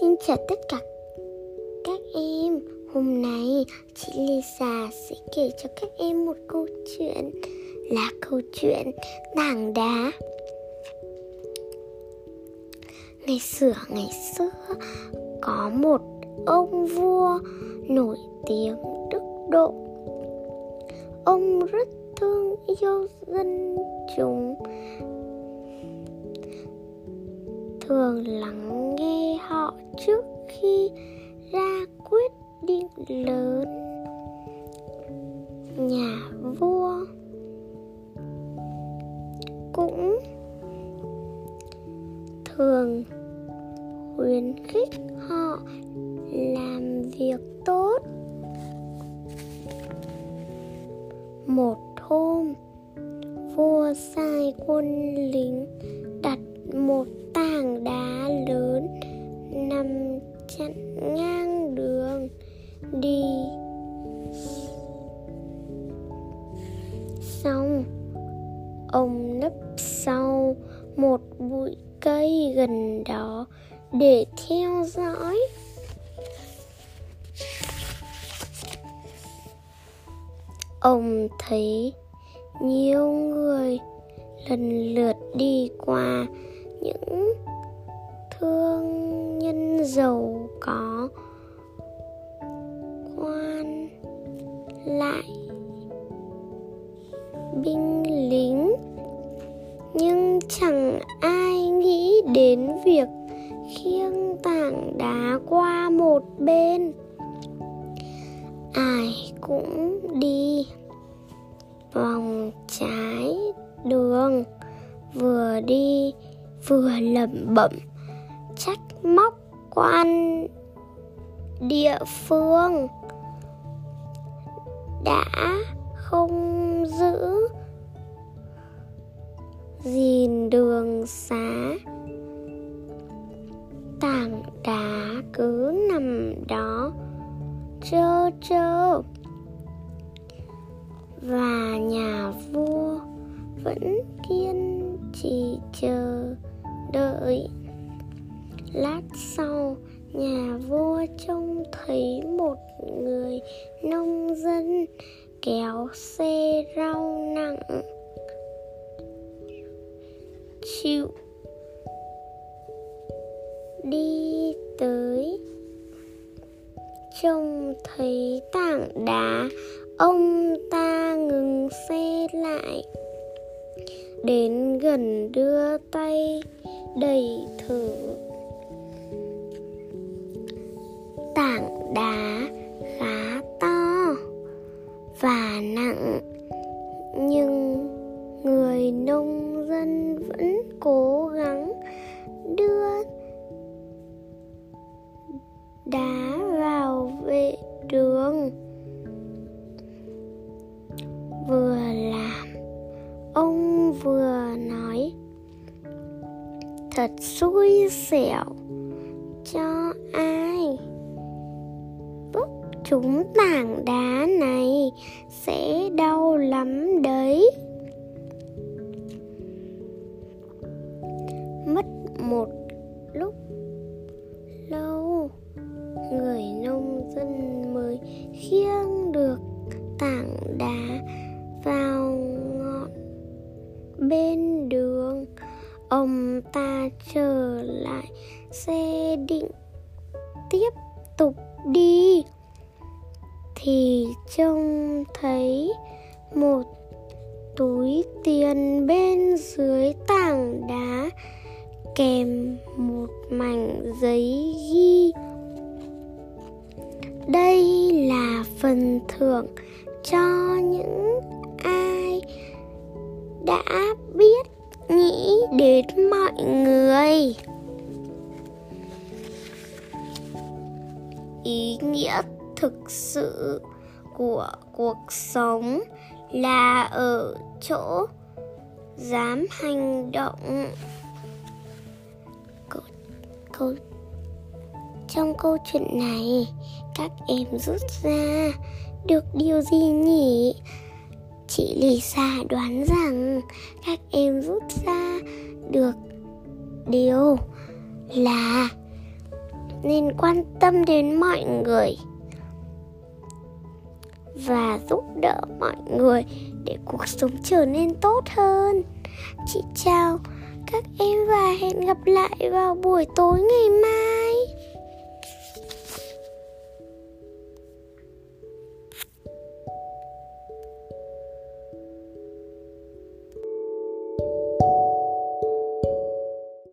Xin chào tất cả các em. Hôm nay chị Lisa sẽ kể cho các em một câu chuyện Là câu chuyện tảng đá. Ngày xưa ngày xưa, Có một ông vua nổi tiếng đức độ. Ông rất thương yêu dân chúng, thường lắng nghe họ trước khi ra quyết định lớn. Nhà vua cũng thường khuyến khích họ làm việc tốt. Một hôm, vua sai quân xong. Ông nấp sau một bụi cây gần đó để theo dõi. Ông thấy nhiều người lần lượt đi qua những thương nhân giàu có. Cũng đi vòng trái đường, vừa đi vừa lẩm bẩm, trách móc quan địa phương đã không giữ gìn đường xá. Tảng đá cứ nằm đó, trơ trơ. Chờ đợi. Lát sau, nhà vua trông thấy một người nông dân kéo xe rau nặng. Chịu. Đi tới. Trông thấy tảng đá ông ta đến gần đưa tay đẩy thử. Tảng đá khá to và nặng, nhưng người nông dân vẫn cố thật xui xẻo. Cho ai? Bức chúng tảng đá này sẽ đau lắm đấy. Mất một lúc lâu, người nông dân mới khiêng được tảng đá vào ngọn bên đường ông ta trở lại xe định tiếp tục đi. Thì trông thấy một túi tiền bên dưới tảng đá kèm một mảnh giấy ghi. Đây là phần thưởng cho những ai đã nghĩ đến mọi người. Ý nghĩa thực sự của cuộc sống là ở chỗ dám hành động. Câu, câu trong câu chuyện này các em rút ra được điều gì nhỉ? Chị lisa đoán rằng các em rút ra được điều là nên quan tâm đến mọi người và giúp đỡ mọi người để cuộc sống trở nên tốt hơn. Chị chào các em và hẹn gặp lại vào buổi tối ngày mai.